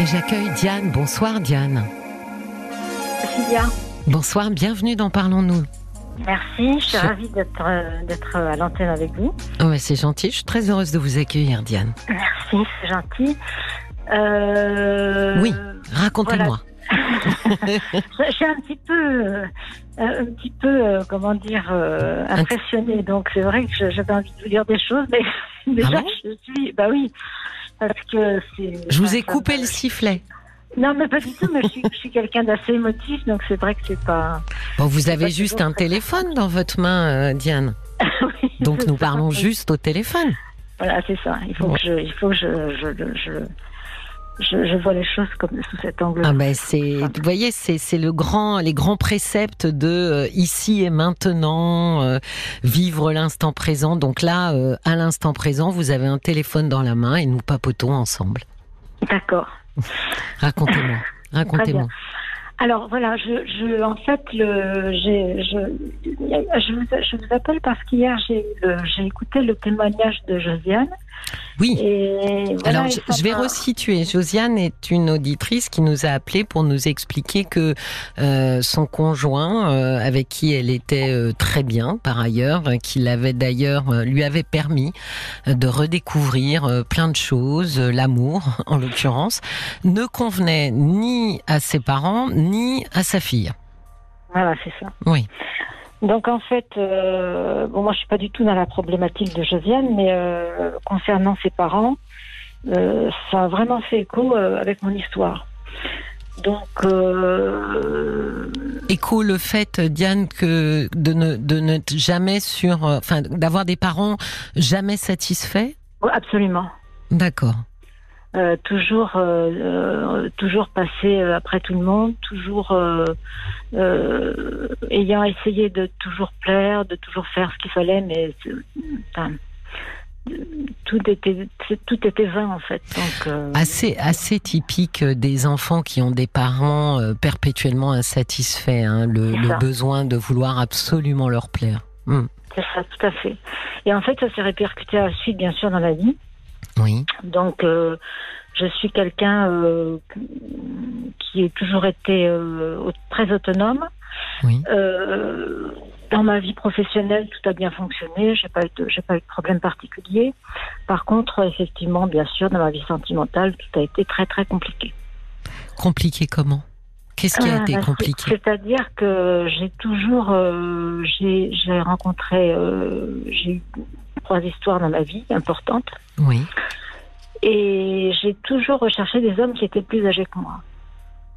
Et j'accueille Diane. Bonsoir Diane. Sylvia. Bonsoir, bienvenue dans Parlons-nous. Merci, je suis ravie d'être euh, d'être à l'antenne avec vous. Ouais, c'est gentil, je suis très heureuse de vous accueillir Diane. Merci, c'est gentil. Euh, Oui. Racontez-moi. Je je suis un petit peu, euh, un petit peu, euh, comment dire, euh, impressionnée. Donc c'est vrai que j'avais envie de vous dire des choses, mais déjà Ah bon? je suis, bah oui, parce que c'est. Je vous ai coupé le sifflet. Non, mais pas du tout. Mais je suis, quelqu'un d'assez émotif, donc c'est vrai que c'est pas. Bon, vous avez juste un téléphone dans votre main, euh, Diane. Oui, Donc nous parlons juste au téléphone. Voilà, c'est ça. Il faut Bon. que je, il faut que je, je, je, je, je vois les choses comme sous cet angle. Ah ben c'est, vous voyez, c'est c'est le grand, les grands préceptes de euh, ici et maintenant, euh, vivre l'instant présent. Donc là, euh, à l'instant présent, vous avez un téléphone dans la main et nous papotons ensemble. D'accord. Racontez-moi, racontez-moi. Alors voilà, je, je, en fait, le, j'ai, je, je, vous, je vous appelle parce qu'hier j'ai écouté le témoignage de Josiane. Oui. Et voilà, Alors, je, vais resituer. Josiane est une auditrice qui nous a appelé pour nous expliquer que euh, son conjoint, euh, avec qui elle était euh, très bien par ailleurs, qui l'avait d'ailleurs lui avait permis de redécouvrir plein de choses, l'amour en l'occurrence, ne convenait ni à ses parents ni à sa fille. Voilà, c'est ça. Oui. Donc en fait, euh, bon, moi je suis pas du tout dans la problématique de Josiane, mais euh, concernant ses parents, euh, ça a vraiment fait écho euh, avec mon histoire. Donc, euh, Écho le fait, Diane, que de ne, de ne jamais sur, euh, enfin, d'avoir des parents jamais satisfaits? ouais, absolument. D'accord. Euh, toujours, euh, euh, toujours passer euh, après tout le monde, toujours ayant essayé de toujours plaire, de toujours faire ce qu'il fallait, mais enfin, tout était tout était vain en fait. Donc, euh, Assez, assez typique des enfants qui ont des parents perpétuellement insatisfaits, hein, le, besoin de vouloir absolument leur plaire. Hmm. C'est ça, tout à fait. Et en fait, ça s'est répercuté à la suite, bien sûr, dans la vie. Oui, Donc, euh, je suis quelqu'un euh, qui a toujours été euh, très autonome. oui. Dans ma vie professionnelle, tout a bien fonctionné. J'ai pas eu de, j'ai pas eu de problème particulier. Par contre, effectivement, bien sûr, dans ma vie sentimentale, tout a été très très compliqué. Compliqué comment? Qu'est-ce qui a Ah, été bah, compliqué c'est- C'est-à-dire que j'ai toujours, euh, j'ai rencontré, euh, j'ai eu trois histoires dans ma vie importantes. Oui, Et j'ai toujours recherché des hommes qui étaient plus âgés que moi.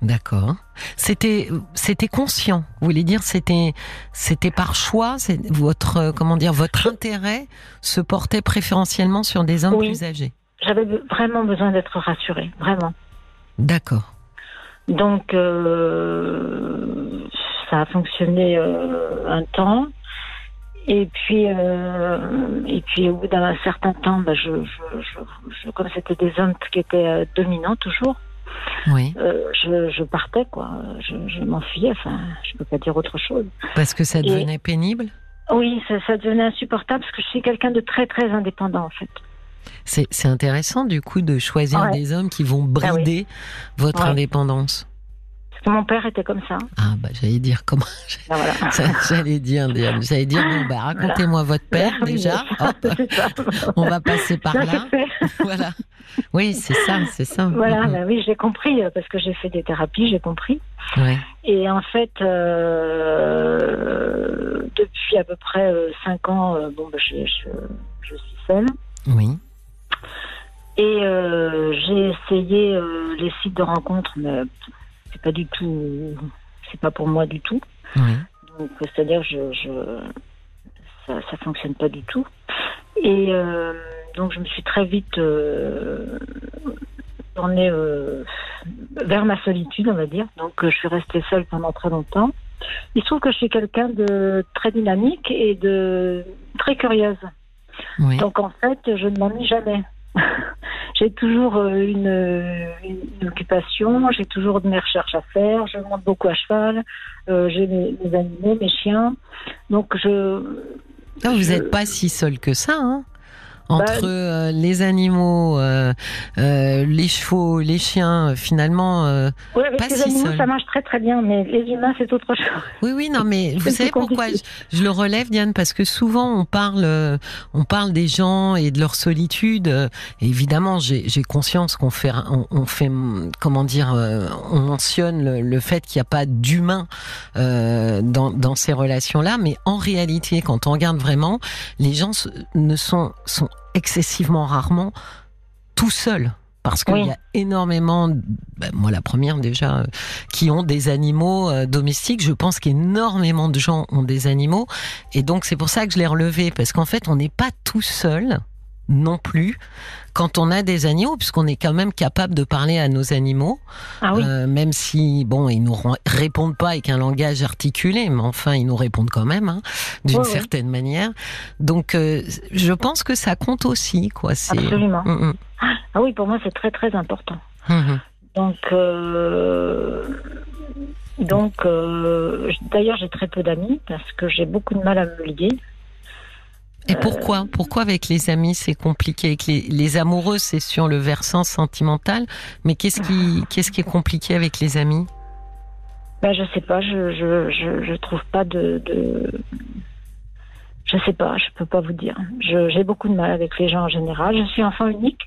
d'accord. C'était, c'était conscient. Vous voulez dire, c'était, c'était par choix. Votre, euh, comment dire, votre intérêt se portait préférentiellement sur des hommes Oui. plus âgés. J'avais vraiment besoin d'être rassurée, vraiment. D'accord. Donc, euh, ça a fonctionné euh, un temps. Et puis, euh, et puis au bout d'un certain temps, bah, je, je, je, je- comme c'était des hommes qui étaient dominants toujours, Oui, je, partais quoi. Je, je m'enfuyais. Enfin, je peux pas dire autre chose. parce que ça Et- devenait pénible? Oui, ça, ça devenait insupportable parce que je suis quelqu'un de très très indépendant en fait. C'est, c'est intéressant du coup de choisir Ouais. des hommes qui vont Ah oui. brider votre Ouais. indépendance. Mon père était comme ça. Ah bah j'allais dire comment voilà. ça- j'allais dire j'allais dire bon bah racontez-moi votre père déjà. Hop, on va passer par Ça, là. Voilà. Oui, c'est ça, c'est ça. Voilà, ben oui, j'ai compris euh, parce que j'ai fait des thérapies, j'ai compris. Ouais. Et en fait, euh, depuis à peu près euh, cinq ans, euh, bon, je, je, je suis seule. Oui. Et euh, j'ai essayé euh, les sites de rencontres, mais c'est pas du tout, c'est pas pour moi du tout. Oui. Donc, c'est-à-dire, je, je, ça, ça fonctionne pas du tout. Et euh, donc, je me suis très vite tournée vers ma solitude, on va dire. Donc, je suis restée seule pendant très longtemps. Il se trouve que je suis quelqu'un de très dynamique et de très curieuse. Oui. Donc, en fait, je ne m'ennuie jamais. j'ai toujours euh, une, une occupation, j'ai toujours de mes recherches à faire, je monte beaucoup à cheval, euh, j'ai mes, mes animaux, mes chiens. Donc, je. Ah, vous je- n'êtes pas si seul que ça. Hein entre Bah, euh, les animaux, euh, euh, les chevaux, les chiens, finalement. euh, Ouais, avec Pas les si animaux, seul. ça marche très très bien, mais les humains, c'est autre chose. Oui, oui, non, mais vous savez pourquoi je, je le relève, Diane, parce que souvent on parle, euh, on parle des gens et de leur solitude. euh, et évidemment, j'ai conscience qu'on fait, on, on fait, comment dire, euh, on mentionne le, le fait qu'il n'y a pas d'humain euh, dans, dans ces relations-là, mais en réalité, quand on regarde vraiment, les gens ne sont, sont excessivement rarement tout seuls. Parce qu'il Oui. y a énormément, ben, moi la première déjà, euh, qui ont des animaux euh, domestiques. Je pense qu'énormément de gens ont des animaux. Et donc c'est pour ça que je l'ai relevé, parce qu'en fait on n'est pas tout seul non plus quand on a des animaux, puisqu'on est quand même capable de parler à nos animaux, Ah oui. euh, même si bon ils nous répondent pas avec un langage articulé, mais enfin ils nous répondent quand même hein, d'une certaine manière. Donc euh, je pense que ça compte aussi, quoi. Absolument. Mm, mm, Ah oui, pour moi, c'est très très important. mm. Donc, euh, donc d'ailleurs, j'ai très peu d'amis parce que j'ai beaucoup de mal à me lier. Et pourquoi? Pourquoi avec les amis c'est compliqué? Avec les, les amoureux c'est sur le versant sentimental, mais qu'est-ce qui qu'est-ce qui est compliqué avec les amis? Ben, je sais pas, je je, je, je trouve pas de, de. Je sais pas, je peux pas vous dire. J'ai beaucoup de mal avec les gens en général. Je suis enfant unique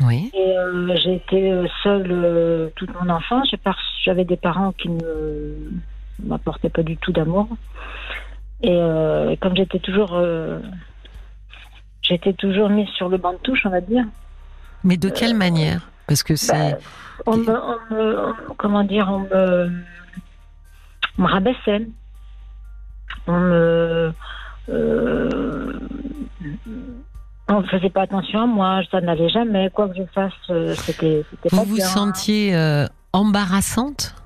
Oui. et euh, j'ai été euh, seule euh, toute mon enfance. J'avais des parents qui ne m'apportaient pas du tout d'amour. Et euh, comme j'étais toujours. euh, J'étais toujours mise sur le banc de touche, on va dire. Mais de quelle manière? Parce que c'est Bah, on me, on me- on- comment dire, on me, on me rabaissait. On me, euh, on ne faisait pas attention à moi, ça n'allait jamais. Quoi que je fasse, euh, c'était, vous vous bien. sentiez euh, embarrassante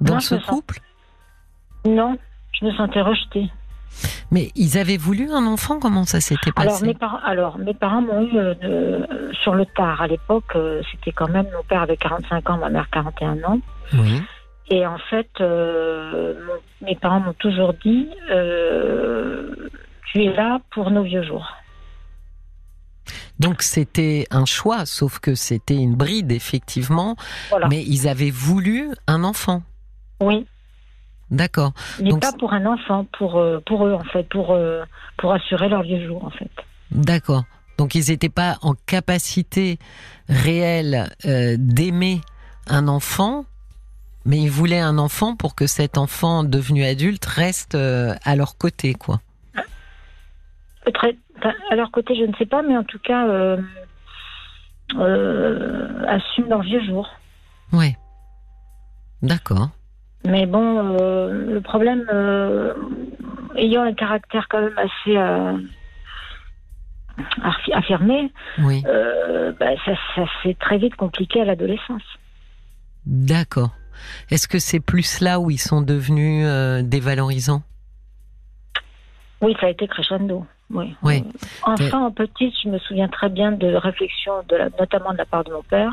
dans Non, ce sens- couple? Non, je me sentais rejetée. Mais ils avaient voulu un enfant Comment ça s'était Alors passé mes, alors, mes parents m'ont eu euh, de- sur le tard. À l'époque, euh, c'était quand même mon père avait 45 ans, ma mère 41 ans. Oui. Et en fait, euh, mon- mes parents m'ont toujours dit euh, Tu es là pour nos vieux jours. Donc c'était un choix, sauf que c'était une bride effectivement. Voilà. Mais ils avaient voulu un enfant. Oui, D'accord. mais Donc, pas pour un enfant, pour, euh, pour eux, en fait, pour, euh, pour assurer leurs vieux jours, en fait. D'accord. Donc ils n'étaient pas en capacité réelle euh, d'aimer un enfant, mais ils voulaient un enfant pour que cet enfant devenu adulte reste euh, à leur côté, quoi. À leur côté, je ne sais pas, mais en tout cas, euh, assument leurs vieux jours. Ouais. D'accord. Mais bon, euh, le problème, euh, ayant un caractère quand même assez euh, affi- affirmé, Oui. bah, ça, ça s'est très vite compliqué à l'adolescence. D'accord. Est-ce que c'est plus là où ils sont devenus dévalorisants? Oui, ça a été crescendo. Oui. Oui. Enfant, en petite, je me souviens très bien de réflexions, de la, notamment de la part de mon père.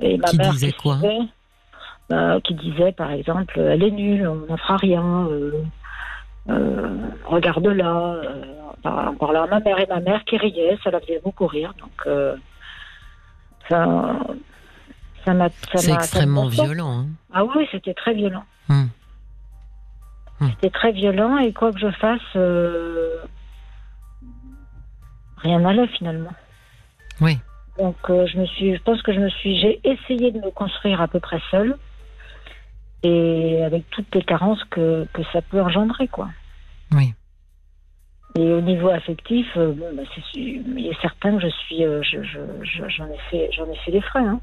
Et ma Qui mère disait quoi? suivait, euh, Qui disait, par exemple, elle est nulle, on n'en fera rien. euh, euh, Regarde-la. euh, en parlant à ma mère et ma mère qui riait, ça la faisait beaucoup rire. Donc, euh, ça, ça m'a. C'est extrêmement violent. hein. Ah oui, c'était très violent. Hmm. Hmm. C'était très violent et quoi que je fasse, euh, rien n'allait finalement. Oui. Donc euh, je me suis, je pense que je me suis, j'ai essayé de me construire à peu près seule et avec toutes les carences que, que ça peut engendrer quoi. Oui. Et au niveau affectif, euh, bon, bah, c'est, il est certain que je suis, euh, je, je- je- j'en ai fait, j'en ai fait des frais. Hein.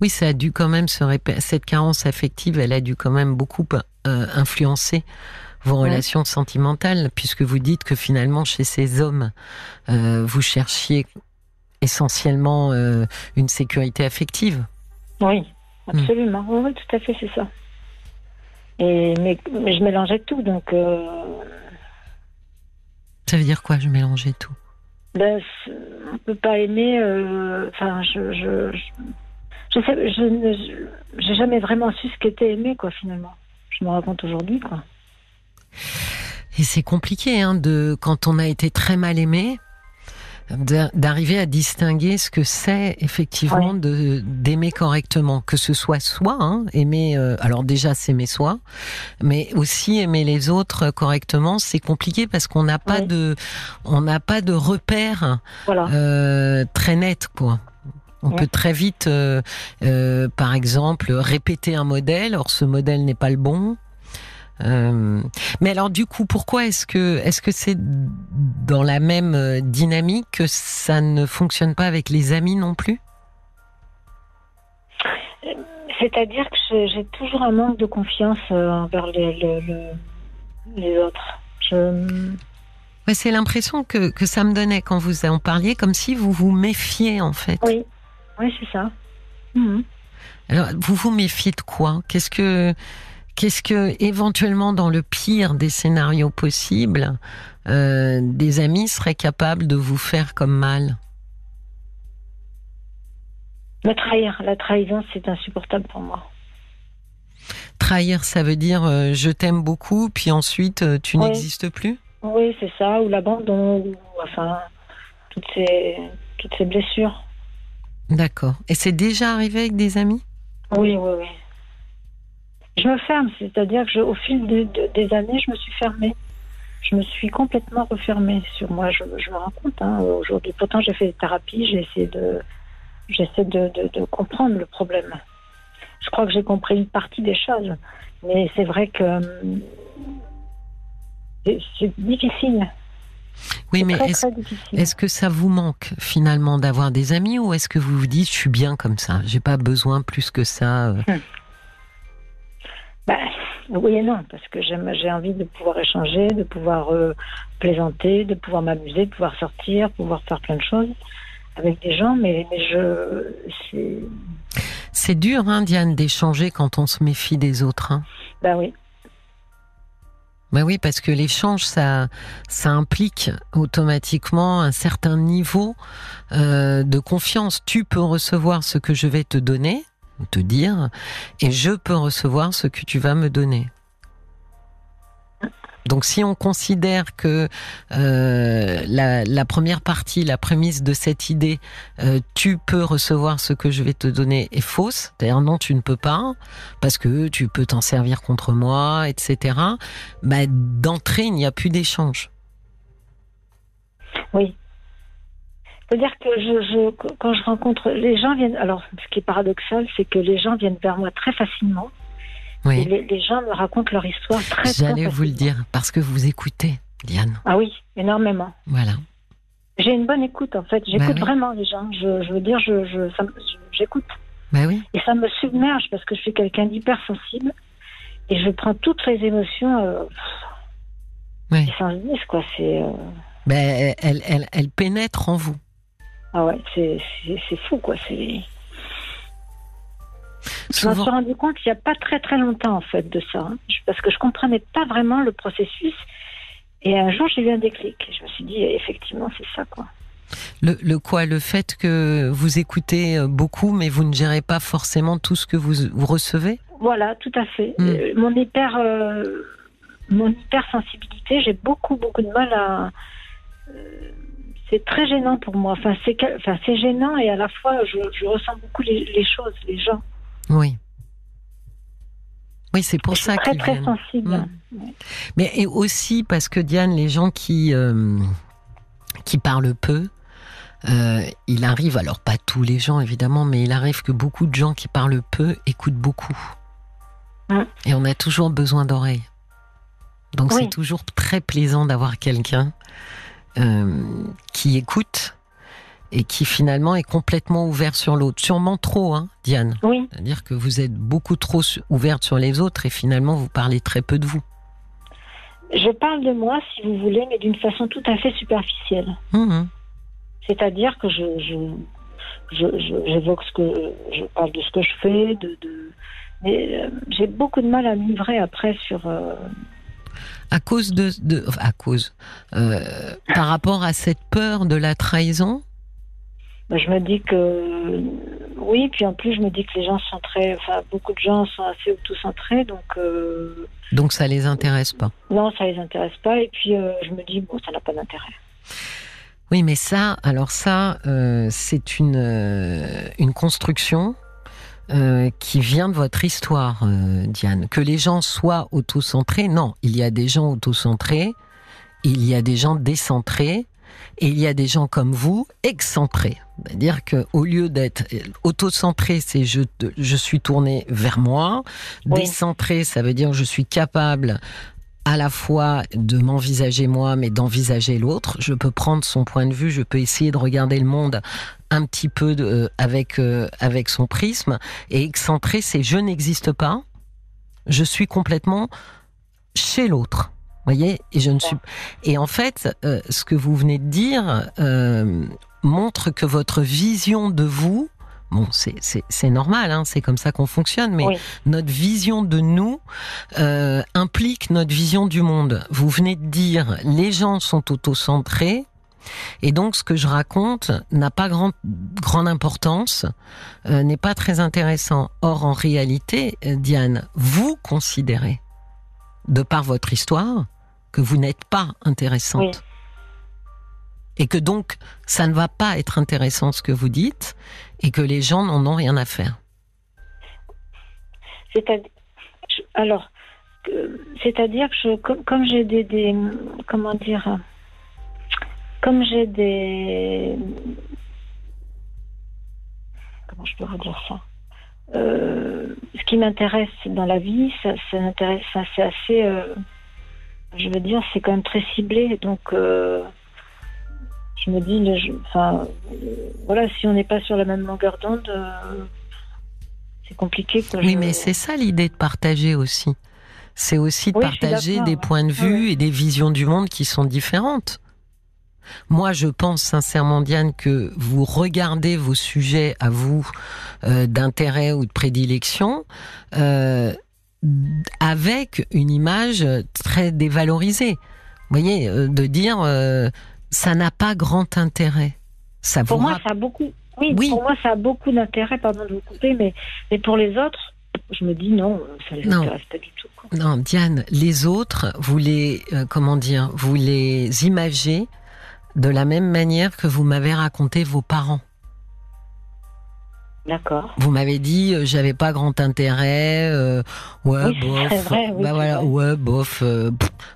Oui, ça a dû quand même se. Cette carence affective, elle a dû quand même beaucoup euh, influencer vos Ouais. relations sentimentales, puisque vous dites que finalement, chez ces hommes, vous cherchiez essentiellement une sécurité affective. Oui, absolument. Oui, oui, tout à fait, c'est ça. Et mais, mais je mélangeais tout, donc. euh, Ça veut dire quoi, je mélangeais tout? Ben, on peut pas aimer. euh, Enfin, je, je, je, je sais, je ne, j'ai jamais vraiment su ce qu'était aimer, quoi, finalement. Je me compte aujourd'hui, quoi. Et c'est compliqué, hein, de quand on a été très mal aimé, d'arriver à distinguer ce que c'est effectivement de d'aimer correctement, que ce soit soi, hein, aimer. Euh, alors déjà s'aimer soi, mais aussi aimer les autres correctement, c'est compliqué parce qu'on n'a pas de, on n'a pas de repères euh, très net, quoi. On peut très vite, euh, euh, par exemple, répéter un modèle, or ce modèle n'est pas le bon. Euh, mais alors du coup, pourquoi est-ce que est-ce que c'est dans la même euh, dynamique que ça ne fonctionne pas avec les amis non plus? C'est-à-dire que j'ai toujours un manque de confiance euh, envers les, les, autres. c'est l'impression que, que, ça me donnait quand vous en parliez, comme si vous vous méfiez en fait. Oui, oui c'est ça. Mhm. Alors, vous vous méfiez de quoi? Qu'est-ce que Qu'est-ce que, éventuellement, dans le pire des scénarios possibles, euh, des amis seraient capables de vous faire comme mal? La trahir, la trahison, c'est insupportable pour moi. Trahir, ça veut dire euh, je t'aime beaucoup, puis ensuite euh, tu n'existes plus? Oui, c'est ça, ou l'abandon, ou enfin, toutes ces, toutes ces blessures. D'accord. Et c'est déjà arrivé avec des amis? Oui, oui, oui. Je me ferme, c'est-à-dire que au fil des années, je me suis fermée. Je me suis complètement refermée sur moi. Je, me rends compte hein, aujourd'hui. Pourtant, j'ai fait des thérapies, j'ai essayé de, j'essaie de, de, comprendre le problème. Je crois que j'ai compris une partie des choses, mais c'est vrai que hum, c'est difficile. Oui, mais est-ce que ça vous manque finalement d'avoir des amis ou est-ce que vous vous dites je suis bien comme ça, j'ai pas besoin plus que ça euh, hum. Bah, oui et non, parce que j'ai envie de pouvoir échanger, de pouvoir euh, plaisanter, de pouvoir m'amuser, de pouvoir sortir, pouvoir faire plein de choses avec des gens, mais, mais je. C'est dur, hein, Diane, d'échanger quand on se méfie des autres. Hein. Ben oui. Ben oui, parce que l'échange, ça, ça implique automatiquement un certain niveau euh, de confiance. Tu peux recevoir ce que je vais te donner, te dire, et je peux recevoir ce que tu vas me donner. Donc si on considère que euh, la, première partie, la prémisse de cette idée, euh, tu peux recevoir ce que je vais te donner est fausse, c'est-à-dire non, tu ne peux pas, parce que tu peux t'en servir contre moi, etc. Bah, D'entrée, il n'y a plus d'échange. Oui, c'est-à-dire que je, quand je rencontre les gens viennent. Alors, ce qui est paradoxal, c'est que les gens viennent vers moi très facilement. Oui. les, gens me racontent leur histoire très facilement. J'allais vous le dire parce que vous écoutez, Diane. Ah oui, énormément. Voilà. J'ai une bonne écoute en fait. J'écoute bah vraiment les gens. Je, veux dire, je, j'écoute. Bah oui. Et ça me submerge parce que je suis quelqu'un d'hypersensible et je prends toutes les émotions. Euh, oui. Sans quoi. C'est. Euh... Ben, elle, elle, elle pénètre en vous. Ah ouais, c'est fou, quoi. Je me suis rendu compte il n'y a pas très très longtemps en fait de ça, hein. parce que je comprenais pas vraiment le processus. Et un jour j'ai eu un déclic. Je me suis dit effectivement c'est ça quoi. Le, le, quoi Le fait que vous écoutez euh, beaucoup, mais vous ne gérez pas forcément tout ce que vous, vous recevez? Voilà, tout à fait. Hmm. Euh, mon hyper, euh, mon hypersensibilité, j'ai beaucoup beaucoup de mal à c'est très gênant pour moi. Enfin, c'est enfin, gênant et à la fois, je, ressens beaucoup les, choses, les gens. Oui. Oui, c'est pour ça qu'ils très, très sensible. Mm. Mais et aussi parce que Diane, les gens qui euh, qui parlent peu, euh, il arrive, alors pas tous les gens évidemment, mais il arrive que beaucoup de gens qui parlent peu écoutent beaucoup. Mm. Et on a toujours besoin d'oreilles. Donc c'est toujours très plaisant d'avoir quelqu'un qui écoute et qui finalement est complètement ouvert sur l'autre. Sûrement trop, hein, Diane. Oui. C'est-à-dire que vous êtes beaucoup trop ouverte sur les autres et finalement vous parlez très peu de vous. Je parle de moi, si vous voulez, mais d'une façon tout à fait superficielle. Mmh. C'est-à-dire que je, j'évoque ce que je parle de ce que je fais, de, mais euh, j'ai beaucoup de mal à me livrer après sur euh, à cause de, à cause, euh, par rapport à cette peur de la trahison? Bah, Je me dis que oui, puis en plus, je me dis que les gens sont très. Enfin, beaucoup de gens sont assez auto-centrés, donc. Euh, donc ça les intéresse pas? Non, ça les intéresse pas, et puis euh, je me dis, bon, ça n'a pas d'intérêt. Oui, mais ça, alors ça, euh, c'est une, une construction qui vient de votre histoire, Diane. Que les gens soient auto-centrés, non, il y a des gens auto-centrés, il y a des gens décentrés, et il y a des gens comme vous, excentrés. C'est-à-dire que au lieu d'être auto-centré, c'est je, je suis tourné vers moi. Décentré, ça veut dire je suis capable à la fois de m'envisager moi, mais d'envisager l'autre. Je peux prendre son point de vue, je peux essayer de regarder le monde un petit peu de, avec euh, avec son prisme. Et excentré, c'est je n'existe pas, je suis complètement chez l'autre. Voyez et je ne suis et en fait euh, ce que vous venez de dire euh, montre que votre vision de vous bon c'est normal hein, c'est comme ça qu'on fonctionne mais notre vision de nous euh, implique notre vision du monde. Vous venez de dire les gens sont auto-centrés et donc, ce que je raconte n'a pas grand, grande importance, euh, n'est pas très intéressant. Or, en réalité, Diane, vous considérez, de par votre histoire, que vous n'êtes pas intéressante. Et que donc, ça ne va pas être intéressant ce que vous dites et que les gens n'en ont rien à faire. C'est-à-dire, alors, c'est-à-dire que je, comme, j'ai des, comment dire, comme j'ai des, comment je peux redire ça? Euh, Ce qui m'intéresse dans la vie, ça, ça c'est assez, euh, je veux dire, c'est quand même très ciblé. Donc, euh, je me dis, enfin, voilà, si on n'est pas sur la même longueur d'onde, c'est compliqué. oui, mais c'est ça l'idée de partager aussi. C'est aussi de partager des points de vue et des visions du monde qui sont différentes. Moi, je pense sincèrement, Diane, que vous regardez vos sujets à vous euh, d'intérêt ou de prédilection avec une image très dévalorisée. Vous voyez, euh, de dire euh, ça n'a pas grand intérêt. Ça pour moi, ça a beaucoup. Oui, pour moi, ça a beaucoup d'intérêt. Pardon de vous couper, mais, mais pour les autres, je me dis non, ça les intéresse pas du tout. Non, Diane, les autres, vous les euh, comment dire, vous les imagez de la même manière que vous m'avez raconté vos parents. D'accord. Vous m'avez dit, euh, j'avais pas grand intérêt. Euh, ouais, bof. Vrai, bah voilà, ouais, bof. Euh,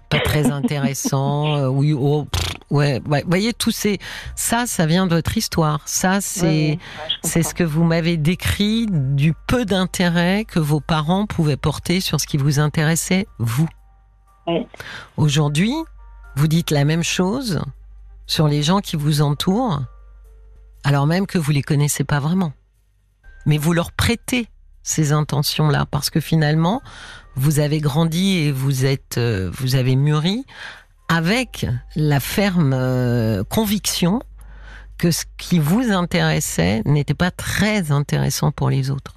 pas très intéressant. oui, oh, ouais. Vous voyez, tout ces, ça, ça vient de votre histoire. Ça, c'est, c'est ce que vous m'avez décrit du peu d'intérêt que vos parents pouvaient porter sur ce qui vous intéressait, vous. Aujourd'hui, vous dites la même chose sur les gens qui vous entourent, alors même que vous les connaissez pas vraiment mais vous leur prêtez ces intentions-là parce que finalement, vous avez grandi et vous êtes, euh, vous avez mûri avec la ferme euh, conviction que ce qui vous intéressait n'était pas très intéressant pour les autres.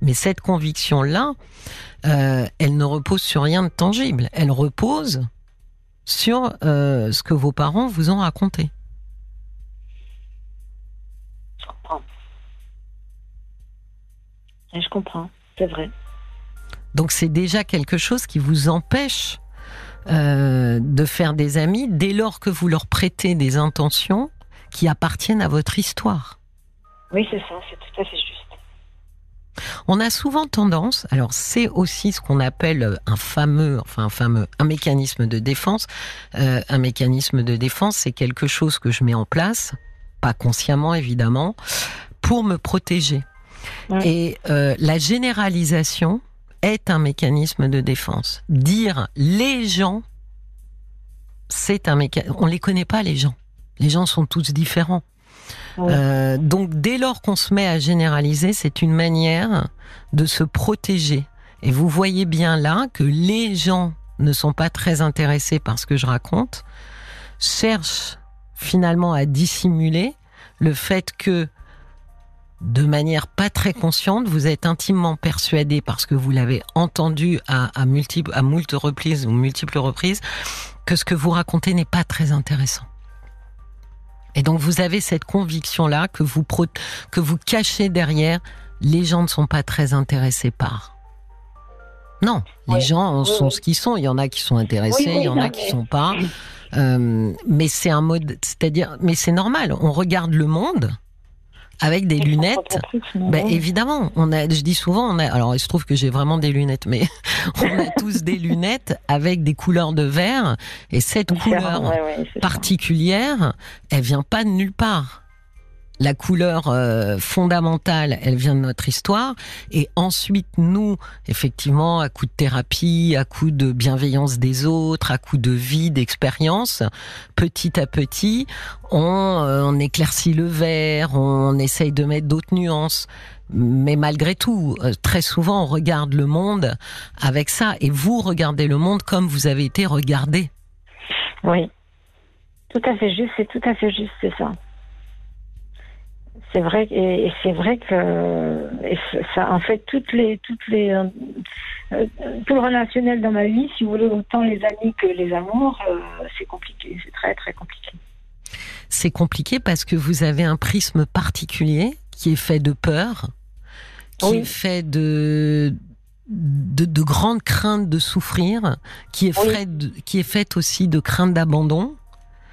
Mais cette conviction-là, euh, elle ne repose sur rien de tangible. Elle repose sur ce que vos parents vous ont raconté. Je comprends, c'est vrai. Donc c'est déjà quelque chose qui vous empêche euh, de faire des amis dès lors que vous leur prêtez des intentions qui appartiennent à votre histoire. Oui, c'est ça, c'est tout à fait juste. On a souvent tendance, alors c'est aussi ce qu'on appelle un fameux, enfin un fameux, un mécanisme de défense. Euh, un mécanisme de défense, c'est quelque chose que je mets en place, pas consciemment évidemment, pour me protéger. Et euh, la généralisation est un mécanisme de défense. Dire les gens, c'est un mécanisme. On les connaît pas les gens. Les gens sont tous différents. Euh, donc dès lors qu'on se met à généraliser, c'est une manière de se protéger. Et vous voyez bien là que les gens ne sont pas très intéressés par ce que je raconte, cherchent finalement à dissimuler le fait que de manière pas très consciente, vous êtes intimement persuadé parce que vous l'avez entendu à, multiples, reprises ou multiples reprises que ce que vous racontez n'est pas très intéressant. Et donc vous avez cette conviction-là que vous, que vous cachez derrière, les gens ne sont pas très intéressés par. Non, les gens sont ce qu'ils sont. Il y en a qui sont intéressés, il y en a qui ne sont pas. Euh, mais c'est un mode, c'est-à-dire, mais c'est normal. On regarde le monde avec des lunettes. Ben, évidemment, on a, je dis souvent, on a, alors il se trouve que j'ai vraiment des lunettes, mais on a tous des lunettes avec des couleurs de verre, et cette couleur particulière, elle vient pas de nulle part la couleur euh, fondamentale, elle vient de notre histoire. Et ensuite, nous, effectivement, à coup de thérapie, à coup de bienveillance des autres, à coup de vie, d'expérience, petit à petit, on, euh, on éclaircit le verre, on essaye de mettre d'autres nuances. Mais malgré tout, euh, très souvent, on regarde le monde avec ça. Et vous regardez le monde comme vous avez été regardé. Oui, tout à fait juste, c'est tout à fait juste, c'est ça c'est vrai et, c'est vrai que ça en fait toutes les toutes les euh, euh, tout le relationnel dans ma vie si vous voulez autant les amis que les amours euh, c'est compliqué c'est très très compliqué. C'est compliqué parce que vous avez un prisme particulier qui est fait de peur qui est fait de de, de grandes craintes de souffrir qui est fait qui est faite aussi de craintes d'abandon.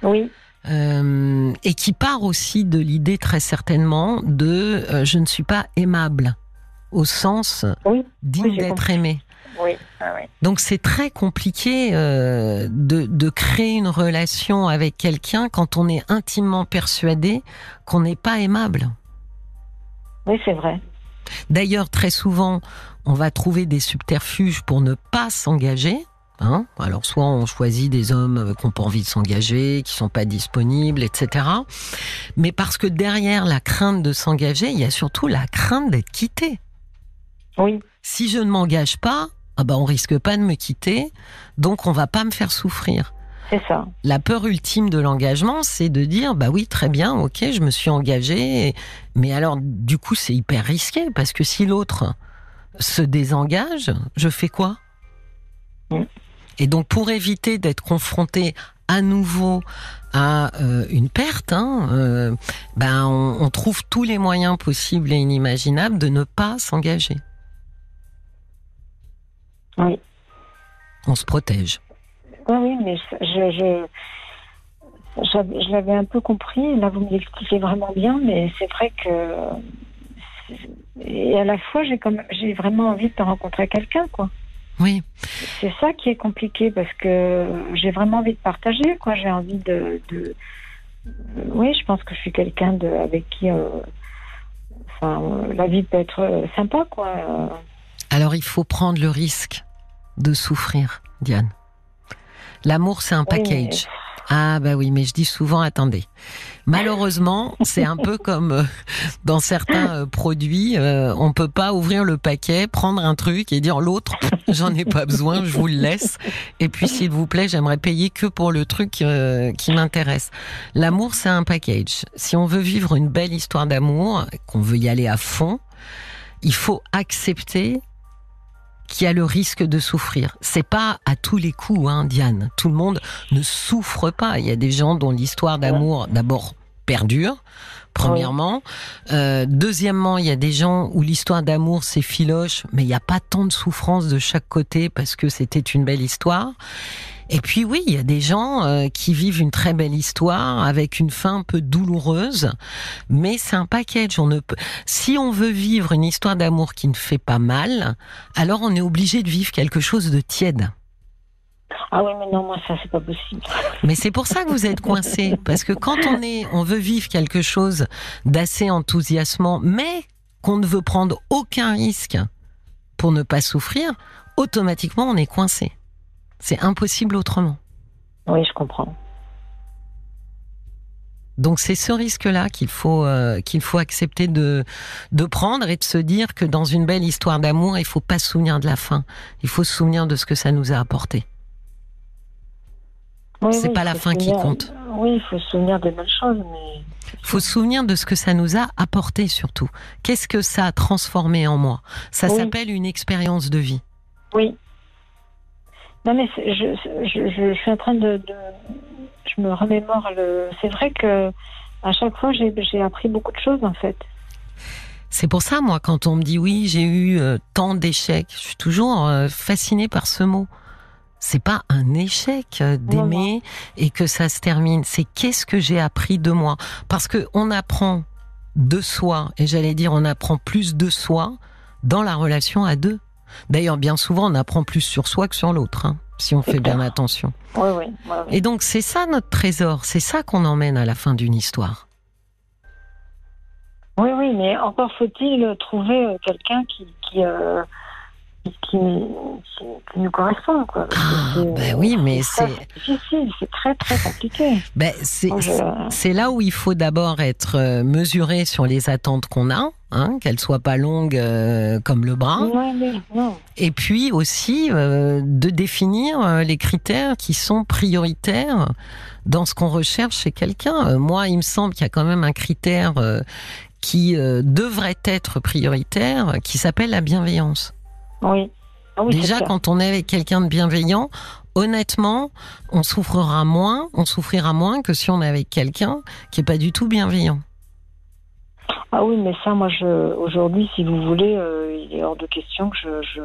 Oui euh, et qui part aussi de l'idée très certainement de euh, je ne suis pas aimable au sens digne d'être aimé. Oui. Ah Donc c'est très compliqué euh, de, de, créer une relation avec quelqu'un quand on est intimement persuadé qu'on n'est pas aimable. Oui, c'est vrai. D'ailleurs, très souvent, on va trouver des subterfuges pour ne pas s'engager. Hein? Alors soit on choisit des hommes euh, qui n'ont pas envie de s'engager, qui sont pas disponibles, etc. Mais parce que derrière la crainte de s'engager, il y a surtout la crainte d'être quitté. Oui. Si je ne m'engage pas, ah bah on risque pas de me quitter, donc on va pas me faire souffrir. C'est ça. La peur ultime de l'engagement, c'est de dire bah oui, très bien, ok, je me suis engagé, mais alors du coup c'est hyper risqué parce que si l'autre se désengage, je fais quoi? Et donc pour éviter d'être confronté à nouveau à euh, une perte, hein, euh, ben on, trouve tous les moyens possibles et inimaginables de ne pas s'engager. Oui. On se protège. Oui, oui, mais je, je, l'avais un peu compris. Là, vous me l'expliquez vraiment bien, mais c'est vrai que et à la fois, j'ai vraiment envie de rencontrer quelqu'un, quoi. Oui. C'est ça qui est compliqué parce que j'ai vraiment envie de partager, quoi. J'ai envie de, Oui, je pense que je suis quelqu'un de... avec qui. Euh, enfin, la vie peut être euh, sympa, quoi. Alors, il faut prendre le risque de souffrir, Diane. L'amour, c'est un package. Ah bah oui, mais je dis souvent, attendez. Malheureusement, c'est un peu comme euh, dans certains euh, produits, euh, on peut pas ouvrir le paquet, prendre un truc et dire l'autre, j'en ai pas besoin, je vous le laisse. Et puis s'il vous plaît, j'aimerais payer que pour le truc qui m'intéresse. L'amour, c'est un package. Si on veut vivre une belle histoire d'amour, qu'on veut y aller à fond, il faut accepter qui a le risque de souffrir. C'est pas à tous les coups, hein, Diane. Tout le monde ne souffre pas. Il y a des gens dont l'histoire d'amour, d'abord, perdure. Premièrement, euh, deuxièmement, il y a des gens où l'histoire d'amour c'est filoche, mais il n'y a pas tant de souffrance de chaque côté parce que c'était une belle histoire. Et puis oui, il y a des gens euh, qui vivent une très belle histoire avec une fin un peu douloureuse, mais c'est un package. On ne peut... Si on veut vivre une histoire d'amour qui ne fait pas mal, alors on est obligé de vivre quelque chose de tiède. Ah oui, mais non, moi ça c'est pas possible. Mais c'est pour ça que vous êtes coincé, parce que quand on est, on veut vivre quelque chose d'assez enthousiasmant, mais qu'on ne veut prendre aucun risque pour ne pas souffrir, automatiquement on est coincé. C'est impossible autrement. Oui, je comprends. Donc c'est ce risque-là qu'il faut euh, qu'il faut accepter de de prendre et de se dire que dans une belle histoire d'amour, il faut pas se souvenir de la fin. Il faut se souvenir de ce que ça nous a apporté. Oui, c'est pas la fin qui compte. Oui, il faut se souvenir des belles choses, mais. Il faut se souvenir de ce que ça nous a apporté surtout. Qu'est-ce que ça a transformé en moi? Ça s'appelle une expérience de vie. Oui, non, mais je, je, je, suis en train de, Je me remémore le. C'est vrai que à chaque fois, j'ai appris beaucoup de choses en fait. C'est pour ça, moi, quand on me dit oui, j'ai eu euh, tant d'échecs, je suis toujours euh, fascinée par ce mot. C'est pas un échec euh, d'aimer et que ça se termine. C'est qu'est-ce que j'ai appris de moi. Parce que on apprend de soi, et j'allais dire, on apprend plus de soi dans la relation à deux. D'ailleurs, bien souvent, on apprend plus sur soi que sur l'autre, hein, si on fait bien attention. Oui, oui, oui, Et donc, c'est ça notre trésor, c'est ça qu'on emmène à la fin d'une histoire. Oui, oui, mais encore faut-il trouver euh, quelqu'un qui, qui, euh, qui, nous correspond. Quoi. Ah, ben oui, mais c'est. difficile, c'est très, très compliqué. Ben, c'est là où il faut d'abord être euh, mesuré sur les attentes qu'on a. Hein, qu'elles soient pas longues comme le bras. Et puis aussi de définir les critères qui sont prioritaires dans ce qu'on recherche chez quelqu'un. moi, il me semble qu'il y a quand même un critère qui euh, devrait être prioritaire, qui s'appelle la bienveillance. Oui. Ah Déjà, quand on est avec quelqu'un de bienveillant, honnêtement, on souffrira moins, on souffrira moins que si on est avec quelqu'un qui est pas du tout bienveillant. Ah oui, mais ça, moi, je, aujourd'hui, si vous voulez, euh, il est hors de question que je, je,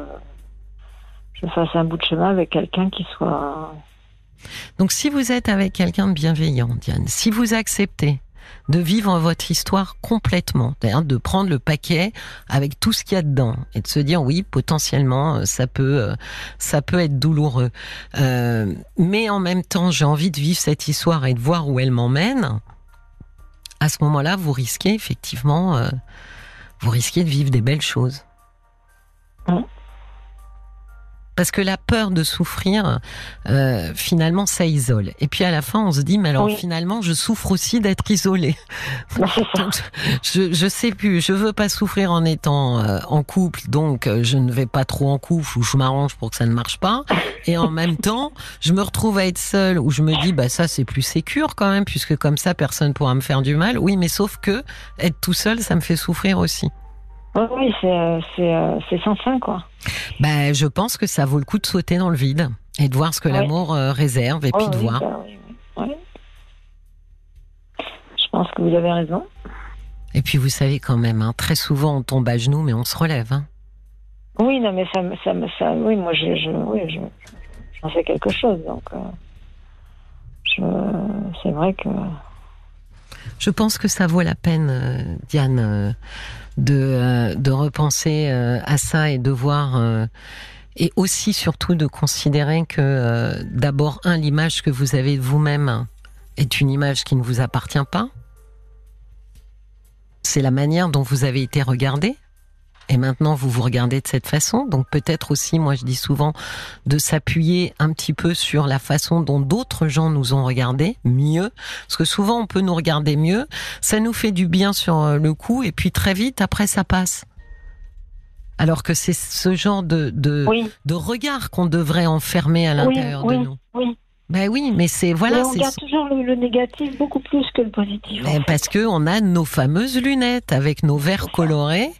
je fasse un bout de chemin avec quelqu'un qui soit. Donc, si vous êtes avec quelqu'un de bienveillant, Diane, si vous acceptez de vivre votre histoire complètement, de prendre le paquet avec tout ce qu'il y a dedans et de se dire oui, potentiellement euh, ça peut euh, ça peut être douloureux, mais en même temps j'ai envie de vivre cette histoire et de voir où elle m'emmène. À ce moment-là, vous risquez effectivement, vous risquez de vivre des belles choses. Parce que la peur de souffrir, euh, finalement, ça isole. Et puis à la fin, on se dit, mais alors finalement, je souffre aussi d'être isolée. je, je sais plus, je veux pas souffrir en étant euh, en couple, donc euh, je ne vais pas trop en couple ou je m'arrange pour que ça ne marche pas. Et en même temps, je me retrouve à être seule où je me dis, bah ça c'est plus sécure quand même, puisque comme ça, personne pourra me faire du mal. Oui, mais sauf que être tout seul, ça me fait souffrir aussi. Oui, c'est, c'est, sans fin, quoi. Ben, je pense que ça vaut le coup de sauter dans le vide et de voir ce que l'amour euh, réserve et puis de voir. Bah je pense que vous avez raison. Et puis vous savez quand même, hein, très souvent on tombe à genoux mais on se relève. Hein. Oui, non, mais ça, ça, ça oui, moi je, je oui, je, j'en sais quelque chose, donc euh, c'est vrai que. Je pense que ça vaut la peine, euh, Diane de, euh, de repenser euh, à ça et de voir euh, et aussi surtout de considérer que d'abord un l'image que vous avez de vous-même est une image qui ne vous appartient pas. C'est la manière dont vous avez été regardé et maintenant vous vous regardez de cette façon. Donc peut-être aussi, moi je dis souvent, de s'appuyer un petit peu sur la façon dont d'autres gens nous ont regardé mieux. Parce que souvent on peut nous regarder mieux, ça nous fait du bien sur euh, le coup et puis très vite après ça passe. Alors que c'est ce genre de, de, de regard qu'on devrait enfermer à l'intérieur de nous. Oui. Ben oui, mais c'est voilà. on regarde toujours le, négatif beaucoup plus que le positif. Ben parce que on a nos fameuses lunettes avec nos verres colorés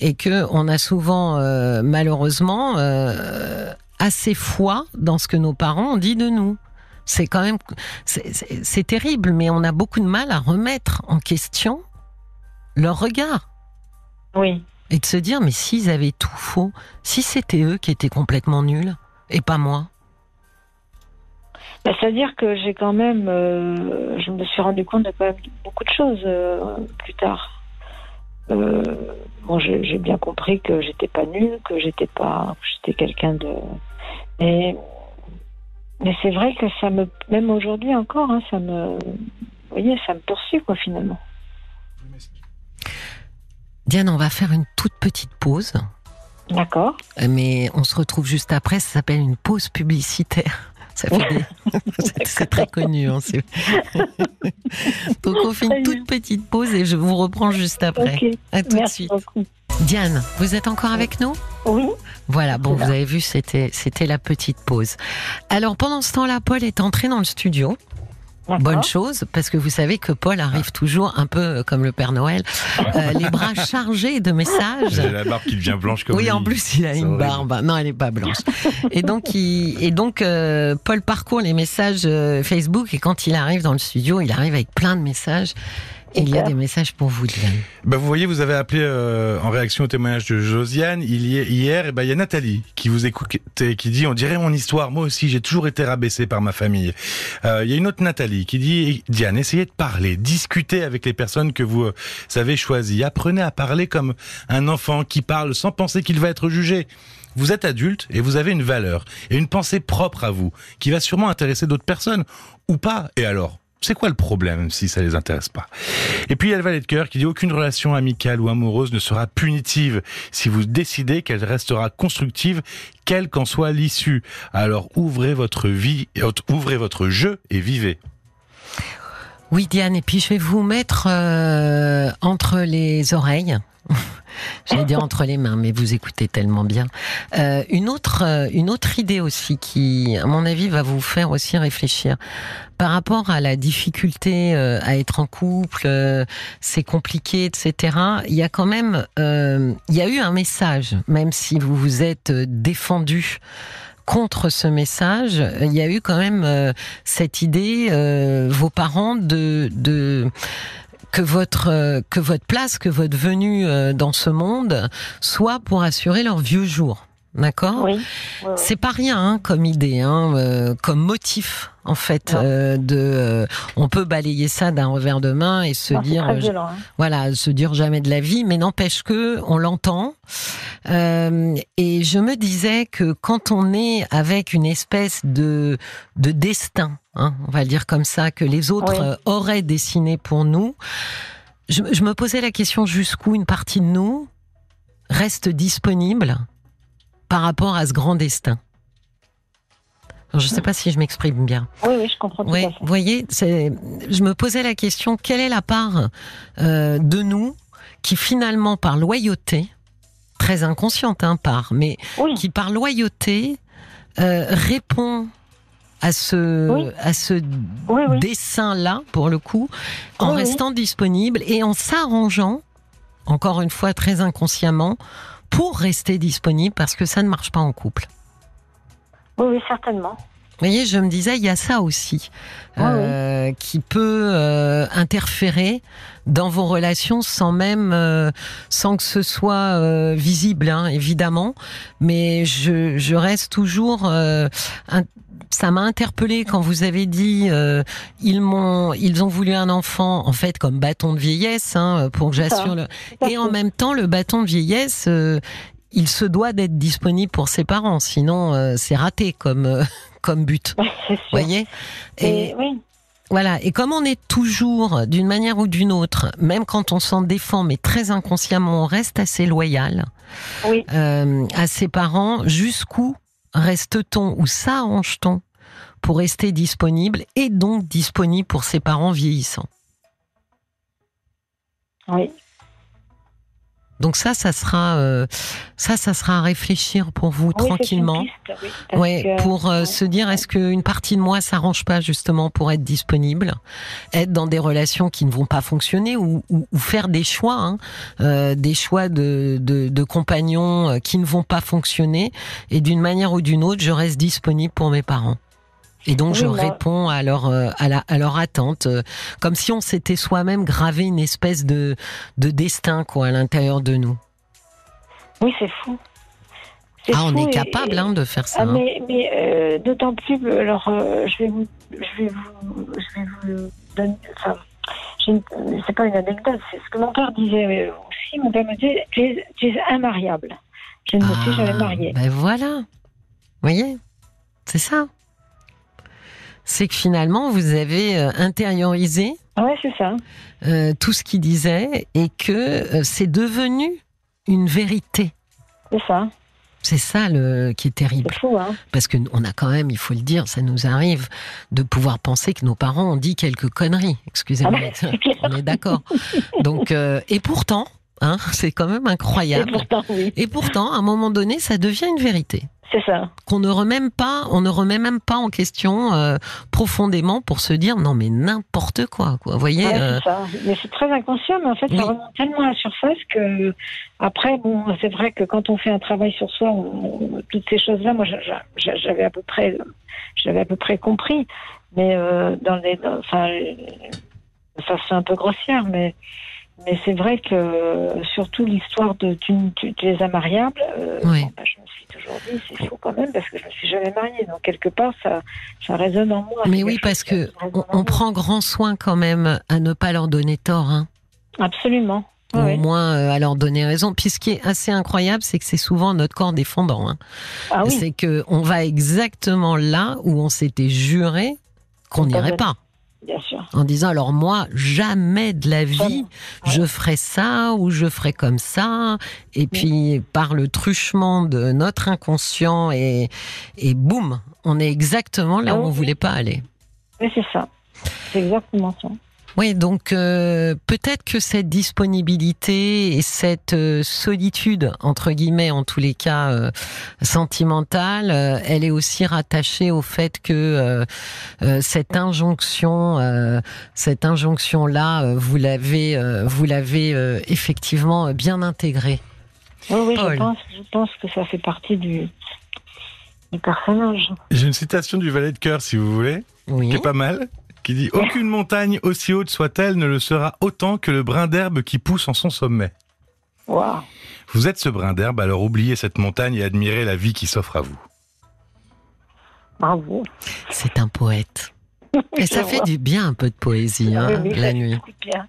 et que on a souvent euh, malheureusement euh, assez foi dans ce que nos parents ont dit de nous. C'est quand même c'est terrible, mais on a beaucoup de mal à remettre en question leur regard. Oui. Et de se dire mais s'ils avaient tout faux, si c'était eux qui étaient complètement nuls et pas moi. Bah, c'est-à-dire que j'ai quand même, euh, je me suis rendu compte de quand même beaucoup de choses euh, plus tard. Euh, bon, j'ai bien compris que j'étais pas nulle, que j'étais pas, j'étais quelqu'un de. Mais, mais c'est vrai que ça me, même aujourd'hui encore, hein, ça me, vous voyez, ça me poursuit quoi finalement. Diane, on va faire une toute petite pause. D'accord. Mais on se retrouve juste après. Ça s'appelle une pause publicitaire. Ça fait c'est très connu. Hein, Donc on fait une toute petite pause et je vous reprends juste après. À tout de suite. Diane, vous êtes encore avec nous? Oui. Voilà, bon, vous avez vu, c'était c'était la petite pause. Alors pendant ce temps-là, Paul est entré dans le studio. Bonne chose, parce que vous savez que Paul arrive toujours un peu euh, comme le Père Noël, euh, les bras chargés de messages. J'ai la barbe qui devient blanche comme Oui, en plus il a une barbe. Non, elle n'est pas blanche. et donc, il, et donc euh, Paul parcourt les messages Facebook et quand il arrive dans le studio, il arrive avec plein de messages. Il y a des messages pour vous, Diane. Bah, vous voyez, vous avez appelé euh, en réaction au témoignage de Josiane. Il y hier, et ben, il y a Nathalie qui vous écoute et qui dit, on dirait mon histoire. Moi aussi, j'ai toujours été rabaissé par ma famille. Euh, il y a une autre Nathalie qui dit, Diane, essayez de parler, discutez avec les personnes que vous euh, avez choisies. Apprenez à parler comme un enfant qui parle sans penser qu'il va être jugé. Vous êtes adulte et vous avez une valeur et une pensée propre à vous qui va sûrement intéresser d'autres personnes ou pas. Et alors c'est quoi le problème si ça les intéresse pas? Et puis il y a le valet de cœur qui dit aucune relation amicale ou amoureuse ne sera punitive si vous décidez qu'elle restera constructive, quelle qu'en soit l'issue. Alors ouvrez votre vie, ouvrez votre jeu et vivez. Oui Diane, et puis je vais vous mettre euh, entre les oreilles J'allais dire entre les mains, mais vous écoutez tellement bien. Euh, une autre, euh, une autre idée aussi qui, à mon avis, va vous faire aussi réfléchir par rapport à la difficulté euh, à être en couple, c'est compliqué, etc. Il y a quand même, il y a eu un message, même si vous vous êtes défendu contre ce message, il y a eu quand même cette idée, vos parents de, de que votre euh, que votre place, que votre venue euh, dans ce monde soit pour assurer leur vieux jour. D'accord oui, C'est pas rien hein, comme idée, hein, euh, comme motif en fait euh, de. Euh, on peut balayer ça d'un revers de main et se dire, hein. voilà, se dire jamais de la vie, mais n'empêche que on l'entend. et je me disais que quand on est avec une espèce de de destin, hein, on va le dire comme ça, que les autres auraient dessiné pour nous. Je, je me posais la question jusqu'où une partie de nous reste disponible par rapport à ce grand destin. je ne sais pas si je m'exprime bien. Oui, oui, je comprends tout à fait. Vous voyez, je me posais la question, quelle est la part euh, de nous qui finalement, par loyauté, très inconsciente, hein, par, mais qui par loyauté euh, répond à ce, à ce dessin-là, pour le coup, en restant disponible et en s'arrangeant, encore une fois très inconsciemment, pour rester disponible parce que ça ne marche pas en couple. Oui, oui certainement. Vous voyez, je me disais, il y a ça aussi euh, qui peut euh, interférer dans vos relations sans même, euh, sans que ce soit visible, hein, évidemment. Mais je, je reste toujours ça m'a interpellé quand vous avez dit euh, ils m'ont ils ont voulu un enfant en fait comme bâton de vieillesse hein, pour que j'assure le et en même temps le bâton de vieillesse euh, il se doit d'être disponible pour ses parents. Sinon euh, c'est raté comme comme but. Vous voyez? Et, oui. Voilà, et comme on est toujours, d'une manière ou d'une autre, même quand on s'en défend, mais très inconsciemment, on reste assez loyal oui. à ses parents, jusqu'où reste-t-on ou s'arrange-t-on pour rester disponible et donc disponible pour ses parents vieillissants? Donc ça, ça sera, euh, ça, ça sera à réfléchir pour vous tranquillement. oui, pour euh, se dire est-ce qu'une partie de moi s'arrange pas justement pour être disponible, être dans des relations qui ne vont pas fonctionner ou, ou, faire des choix, hein, euh, des choix de, de, de, compagnons qui ne vont pas fonctionner et d'une manière ou d'une autre, je reste disponible pour mes parents. Et donc je réponds à leur euh, à, la, à leur attente, euh, comme si on s'était soi-même gravé une espèce de de destin quoi à l'intérieur de nous. Oui, c'est fou. Ah, on est capable hein, de faire ça. Ah, hein. Mais, mais euh, d'autant plus, alors je vais vous, je vais vous, je vais vous donner, enfin, c'est pas une anecdote, c'est ce que mon père disait aussi. Mon père me disait, tu es, tu es immariable. Je ne me suis jamais mariée. Ben voilà, vous voyez, c'est ça c'est que finalement, vous avez euh, intériorisé ouais, c'est ça. Euh, tout ce qu'il disait et que euh, c'est devenu une vérité. C'est ça. C'est ça le qui est terrible. Fou, hein Parce que on a quand même, il faut le dire, ça nous arrive de pouvoir penser que nos parents ont dit quelques conneries. Excusez-moi, ah on est d'accord. Donc et pourtant, hein, c'est quand même incroyable. Et pourtant, oui. et pourtant, à un moment donné, ça devient une vérité. C'est ça. Qu'on ne remet même pas, on ne remet même pas en question euh, profondément pour se dire non mais n'importe quoi, quoi. Vous voyez. Euh, ça. Mais c'est très inconscient, mais en fait ça remonte tellement à la surface que après bon, c'est vrai que quand on fait un travail sur soi, toutes ces choses-là, moi j'avais à peu près, j'avais à peu près compris, mais euh, dans les, enfin Ça fait un peu grossière, mais, mais c'est vrai que surtout l'histoire de tu, tu, tu es immariable, euh, Oui. bon, bah, je me suis toujours dit, c'est faux quand même, parce que je me suis jamais mariée. Donc, quelque part, ça, ça résonne en moi. Mais oui, parce que on, prend grand soin quand même à ne pas leur donner tort. Hein. Absolument. ou au moins euh, à leur donner raison. Puis ce qui est assez incroyable, c'est que c'est souvent notre corps défendant. Hein. Ah oui, C'est que on va exactement là où on s'était juré qu'on n'irait pas. Bien sûr. En disant alors moi jamais de la vie je ferai ça ou je ferai comme ça et puis par le truchement de notre inconscient et et boum on est exactement là Ah où on oui. voulait pas aller. Oui, c'est ça. C'est exactement ça. Oui, donc euh, peut-être que cette disponibilité et cette euh, solitude, entre guillemets, en tous les cas euh, sentimentale, euh, elle est aussi rattachée au fait que euh, euh, cette injonction, euh, cette injonction-là, euh, vous l'avez, euh, vous l'avez euh, effectivement bien intégrée. Oui, oui, Paul. je pense, je pense que ça fait partie du, du personnage. J'ai une citation du valet de cœur, si vous voulez, Oui. qui est pas mal, qui dit Aucune montagne, aussi haute soit-elle, ne le sera autant que le brin d'herbe qui pousse en son sommet. Waouh. Vous êtes ce brin d'herbe, alors oubliez cette montagne et admirez la vie qui s'offre à vous. Bravo. C'est un poète. Et ça Je fait du bien un peu de poésie, hein, Oui, la nuit. bien.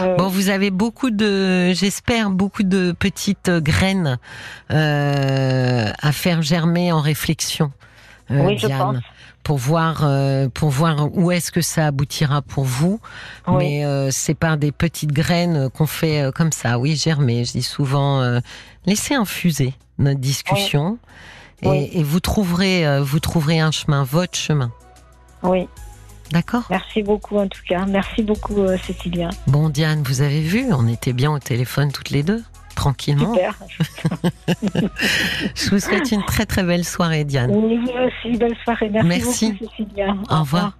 Euh, Bon, vous avez beaucoup de, j'espère, beaucoup de petites graines euh, à faire germer en réflexion, euh, oui, je Diane, pense. Pour voir, euh, pour voir où est-ce que ça aboutira pour vous. Oui. Mais euh, c'est par des petites graines qu'on fait euh, comme ça, oui, germer. Je dis souvent, laissez infuser notre discussion. Et, Oui. et vous trouverez, vous trouverez un chemin, votre chemin. Oui. D'accord? Merci beaucoup en tout cas. Merci beaucoup Cécilia. Bon, Diane, vous avez vu, on était bien au téléphone toutes les deux, tranquillement. Super. Je vous souhaite une très très belle soirée, Diane. Oui, vous aussi, belle soirée. Merci, Merci. beaucoup Cécilia. Au revoir.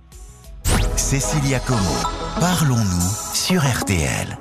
Cécilia Como, parlons-nous sur RTL.